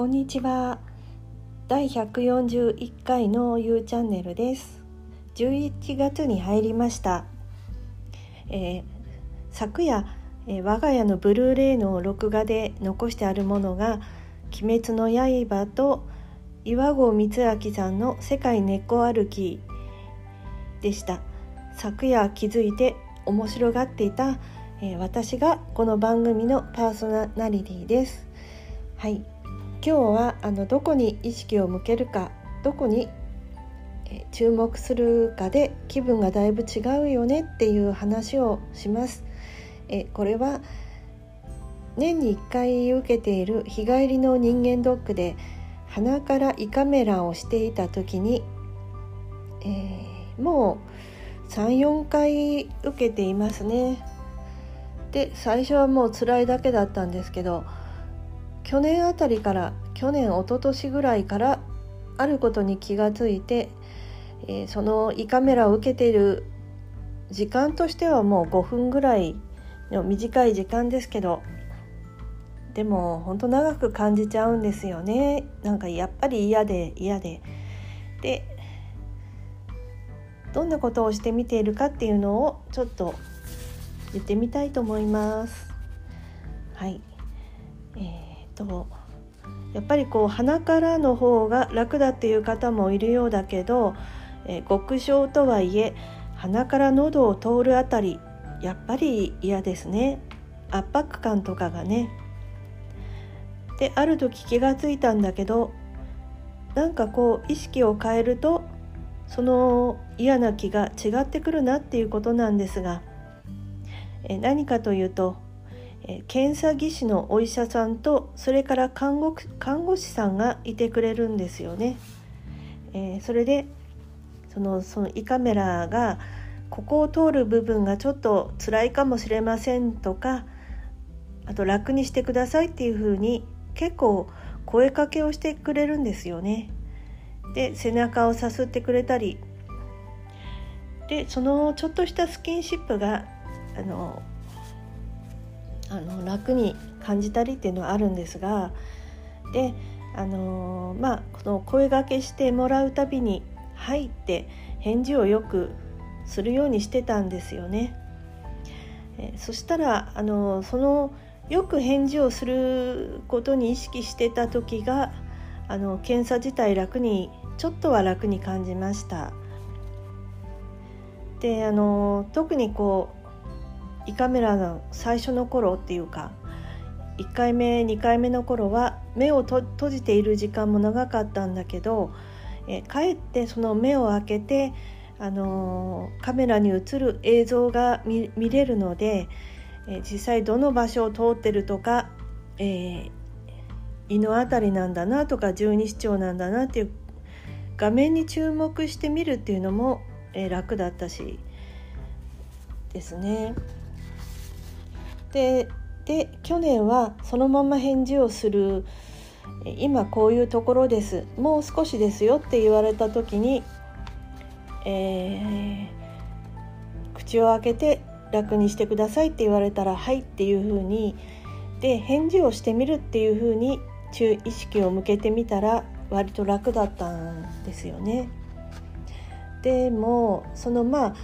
こんにちは。第141回の You チャンネルです。11月に入りました、えー、昨夜、えー、我が家のブルーレイの録画で残してあるものが鬼滅の刃と岩合光明さんの世界猫歩きでした。昨夜気づいて面白がっていた、えー、私がこの番組のパーソナリティです。はい。今日はあのどこに意識を向けるかどこに注目するかで気分がだいぶ違うよねっていう話をします。えこれは年に1回受けている日帰りの人間ドックで鼻から胃カメラをしていた時に、えー、もう34回受けていますね。で最初はもう辛いだけだったんですけど去年あたりから去年一昨年ぐらいからあることに気がついて、えー、その胃カメラを受けている時間としてはもう5分ぐらいの短い時間ですけどでも本当長く感じちゃうんですよね。なんかやっぱり嫌で嫌で。でどんなことをしてみているかっていうのをちょっと言ってみたいと思います。はい。とやっぱりこう鼻からの方が楽だっていう方もいるようだけど、えー、極小とはいえ鼻から喉を通るあたりやっぱり嫌ですね圧迫感とかがね。である時気がついたんだけどなんかこう意識を変えるとその嫌な気が違ってくるなっていうことなんですが、え何かというとえ検査技師のお医者さんとそれから看護看護師さんがいてくれるんですよね。えー、それでそのその胃カメラがここを通る部分がちょっと辛いかもしれませんとかあと楽にしてくださいっていうふうに結構声かけをしてくれるんですよね。で背中をさすってくれたりでそのちょっとしたスキンシップがあのあの楽に感じたりっていうのはあるんですがであのまあこの声がけしてもらうたびに「はい」って返事をよくするようにしてたんですよね。えそしたらあのそのよく返事をすることに意識してた時があの検査自体楽にちょっとは楽に感じました。であの特にこう胃カメラの最初の頃っていうか1回目2回目の頃は目を閉じている時間も長かったんだけど、えかえってその目を開けて、あのー、カメラに映る映像が見れるので、え実際どの場所を通ってるとか、えー、胃の辺りなんだなとか十二指腸なんだなっていう画面に注目してみるっていうのも、え楽だったしですね。でで去年はそのまま返事をする。今こういうところです。もう少しですよって言われた時に、えー、口を開けて楽にしてくださいって言われたらはいっていうふうに。で返事をしてみるっていうふうに注意識を向けてみたら割と楽だったんですよね。でもそのまあ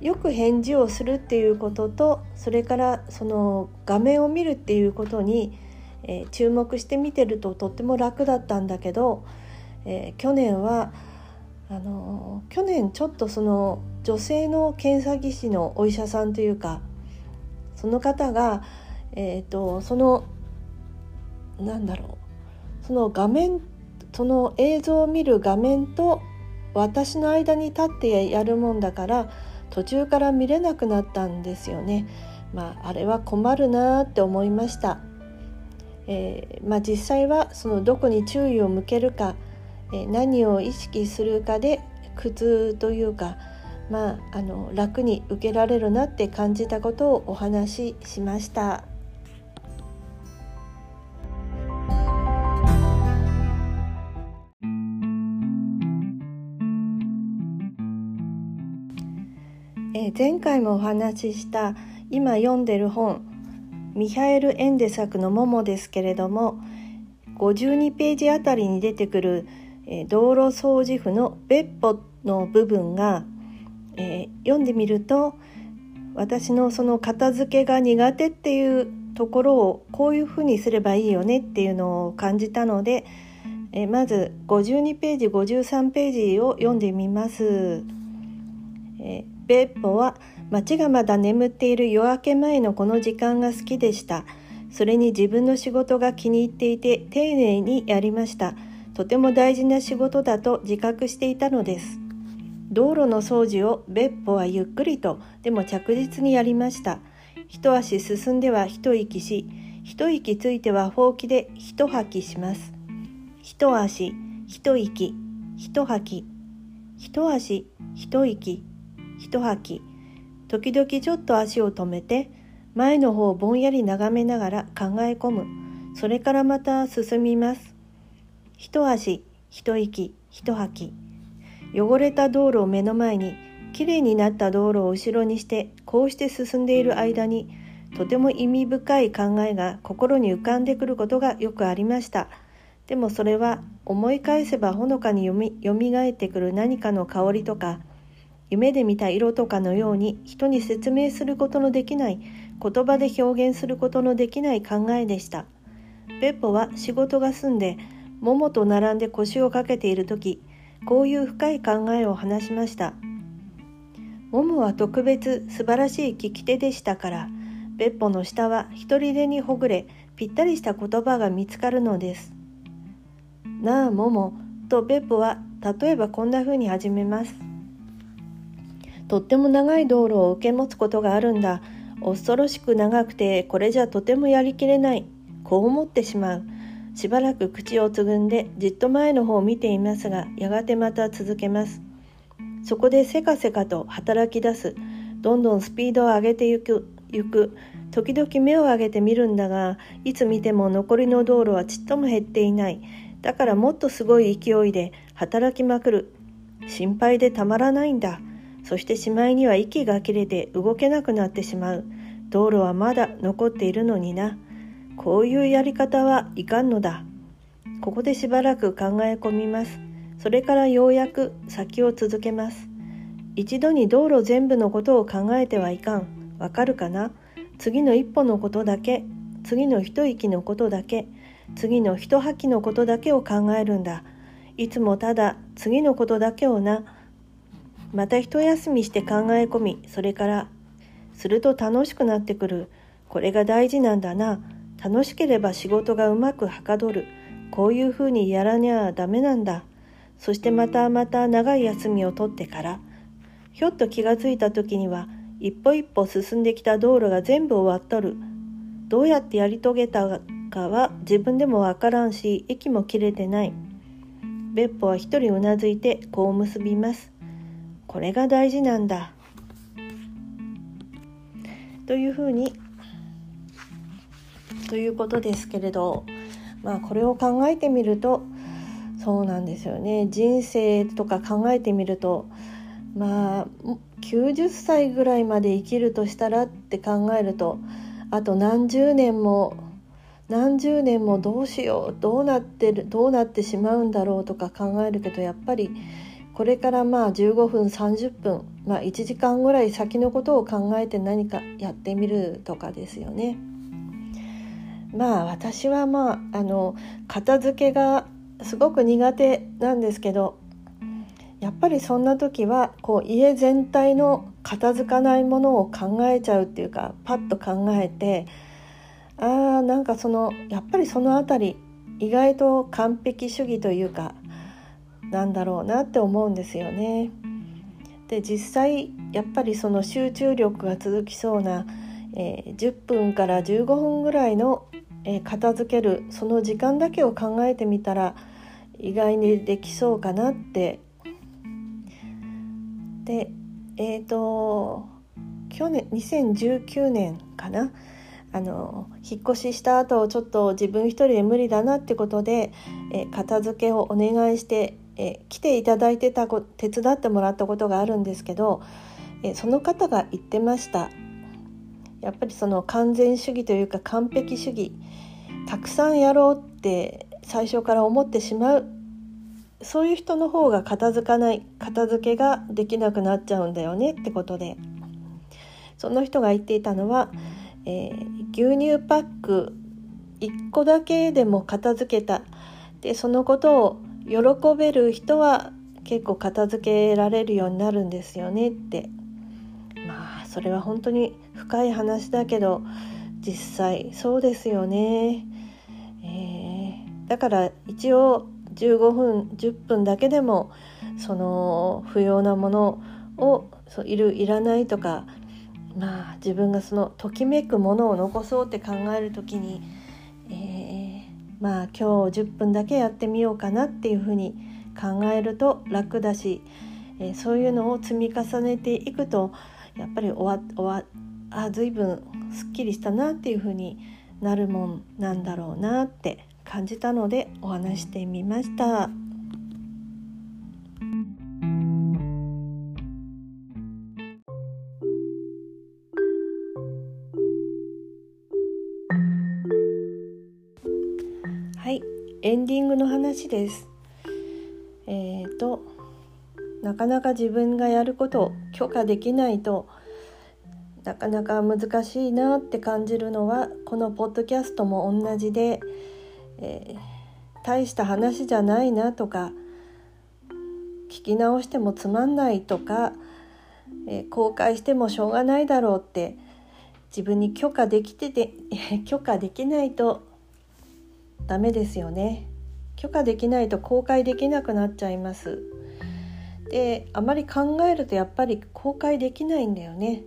よく返事をするっていうこととそれからその画面を見るっていうことに、えー、注目して見てるととっても楽だったんだけど、えー、去年はあの去年ちょっとその女性の検査技師のお医者さんというかその方が、えーと、そのなんだろうその画面その映像を見る画面と私の間に立ってやるもんだから途中から見れなくなったんですよね。まあ、あれは困るなって思いました。えー、まあ、実際はそのどこに注意を向けるか、えー、何を意識するかで苦痛というか、まあ、あの楽に受けられるなって感じたことをお話ししました。前回もお話しした今読んでる本ミハエル・エンデ作の「モモ」ですけれども52ページあたりに出てくる、道路掃除婦の別歩の部分が、えー、読んでみると私のその片付けが苦手っていうところをこういうふうにすればいいよねっていうのを感じたので、えまず52ページ53ページを読んでみます。え別歩は町がまだ眠っている夜明け前のこの時間が好きでした。それに自分の仕事が気に入っていて丁寧にやりました。とても大事な仕事だと自覚していたのです。道路の掃除を別歩はゆっくりとでも着実にやりました。一足進んでは一息し、一息ついてはほうきで一吐きします。一足、一息、一吐き、一足、一息、一吐き。時々ちょっと足を止めて、前の方をぼんやり眺めながら考え込む。それからまた進みます。一足、一息、一吐き。汚れた道路を目の前にきれいになった道路を後ろにしてこうして進んでいる間にとても意味深い考えが心に浮かんでくることがよくありましたでもそれは思い返せばほのかによみよみがえってくる何かの香りとか夢で見た色とかのように人に説明することのできない言葉で表現することのできない考えでした。ベッポは仕事が済んで桃と並んで腰をかけている時こういう深い考えを話しました。モムは特別素晴らしい聞き手でしたから別歩の下は一人でにほぐれぴったりした言葉が見つかるのです。なあモモと別歩は例えばこんな風に始めます。とっても長い道路を受け持つことがあるんだ。恐ろしく長くてこれじゃとてもやりきれない。こう思ってしまう。しばらく口をつぐんでじっと前の方を見ていますがやがてまた続けます。そこでせかせかと働き出す。どんどんスピードを上げてゆくゆく。時々目を上げてみるんだがいつ見ても残りの道路はちっとも減っていない。だからもっとすごい勢いで働きまくる。心配でたまらないんだ。そしてしまいには息が切れて動けなくなってしまう。道路はまだ残っているのにな。こういうやり方はいかんのだ。ここでしばらく考え込みます。それからようやく先を続けます。一度に道路全部のことを考えてはいかん。わかるかな？次の一歩のことだけ。次の一息のことだけ。次の一吐きのことだけを考えるんだ。いつもただ次のことだけをな。また一休みして考え込みそれからすると楽しくなってくる。これが大事なんだな。楽しければ仕事がうまくはかどる。こういうふうにやらにゃダメなんだ。そしてまたまた長い休みを取ってからひょっと気がついた時には一歩一歩進んできた道路が全部終わっとる。どうやってやり遂げたかは自分でもわからんし息も切れてない。別歩は一人うなずいてこう結びます。これが大事なんだ。というふうにということですけれどまあこれを考えてみるとそうなんですよね。人生とか考えてみるとまあ90歳ぐらいまで生きるとしたらって考えるとあと何十年も何十年もどうしようどうなってるどうなってしまうんだろうとか考えるけどやっぱりこれからまあ15分30分、まあ、1時間ぐらい先のことを考えて何かやってみるとかですよね。まあ私はまああの片付けがすごく苦手なんですけどやっぱりそんな時はこう家全体の片付かないものを考えちゃうっていうかパッと考えてあーなんかそのやっぱりその辺り意外と完璧主義というかなんだろうなって思うんですよね。で実際やっぱりその集中力が続きそうな、えー、10分から15分ぐらいの、えー、片付けるその時間だけを考えてみたら意外にできそうかなってでえっ、ー、と去年2019年かなあの引っ越しした後ちょっと自分一人で無理だなってことで、え片付けをお願いして、え来ていただいてたこ手伝ってもらったことがあるんですけど、えその方が言ってました。やっぱりその完全主義というか完璧主義たくさんやろうって最初から思ってしまうそういう人の方が片付かない片付けができなくなっちゃうんだよねってことで。その人が言っていたのは、えー、牛乳パック1個だけでも片付けた。でそのことを喜べる人は結構片付けられるようになるんですよねって。まあそれは本当に深い話だけど実際そうですよね、えー、だから一応15分10分だけでもその不要なものをそういるいらないとかまあ自分がそのときめくものを残そうって考える時に、まあ今日10分だけやってみようかなっていうふうに考えると楽だし、えー、そういうのを積み重ねていくとやっぱり終わ終わあ随分すっきりしたなっていうふうになるもんなんだろうなって感じたのでお話してみました。はいエンディングの話です。えーとなかなか自分がやることを許可できないとなかなか難しいなって感じるのはこのポッドキャストも同じでえー、大した話じゃないなとか聞き直してもつまんないとか、えー、公開してもしょうがないだろうって自分に許可できてて 許可できないとダメですよね。許可できないと公開できなくなっちゃいます。であまり考えるとやっぱり公開できないんだよね。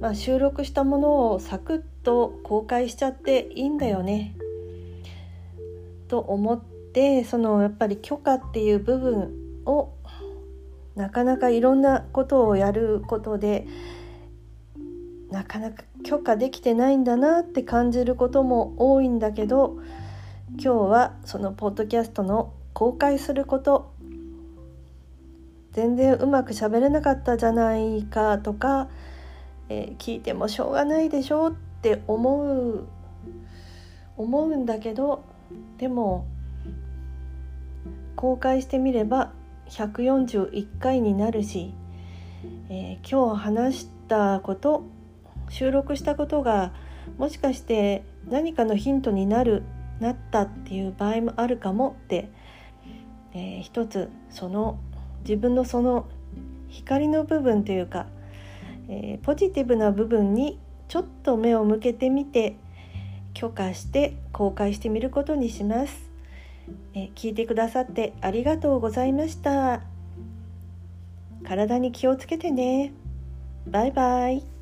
まあ収録したものをサクッと公開しちゃっていいんだよね。と思ってそのやっぱり許可っていう部分をなかなかいろんなことをやることでなかなか許可できてないんだなって感じることも多いんだけど今日はそのポッドキャストの公開すること全然うまく喋れなかったじゃないかとか、えー、聞いてもしょうがないでしょって思う思うんだけどでも公開してみれば141回になるし、えー、今日話したこと収録したことがもしかして何かのヒントになるなったっていう場合もあるかもって、えー、一つその自分のその光の部分というか、えー、ポジティブな部分にちょっと目を向けてみて許可して公開してみることにします。え聞いてくださってありがとうございました。体に気をつけてね。バイバイ。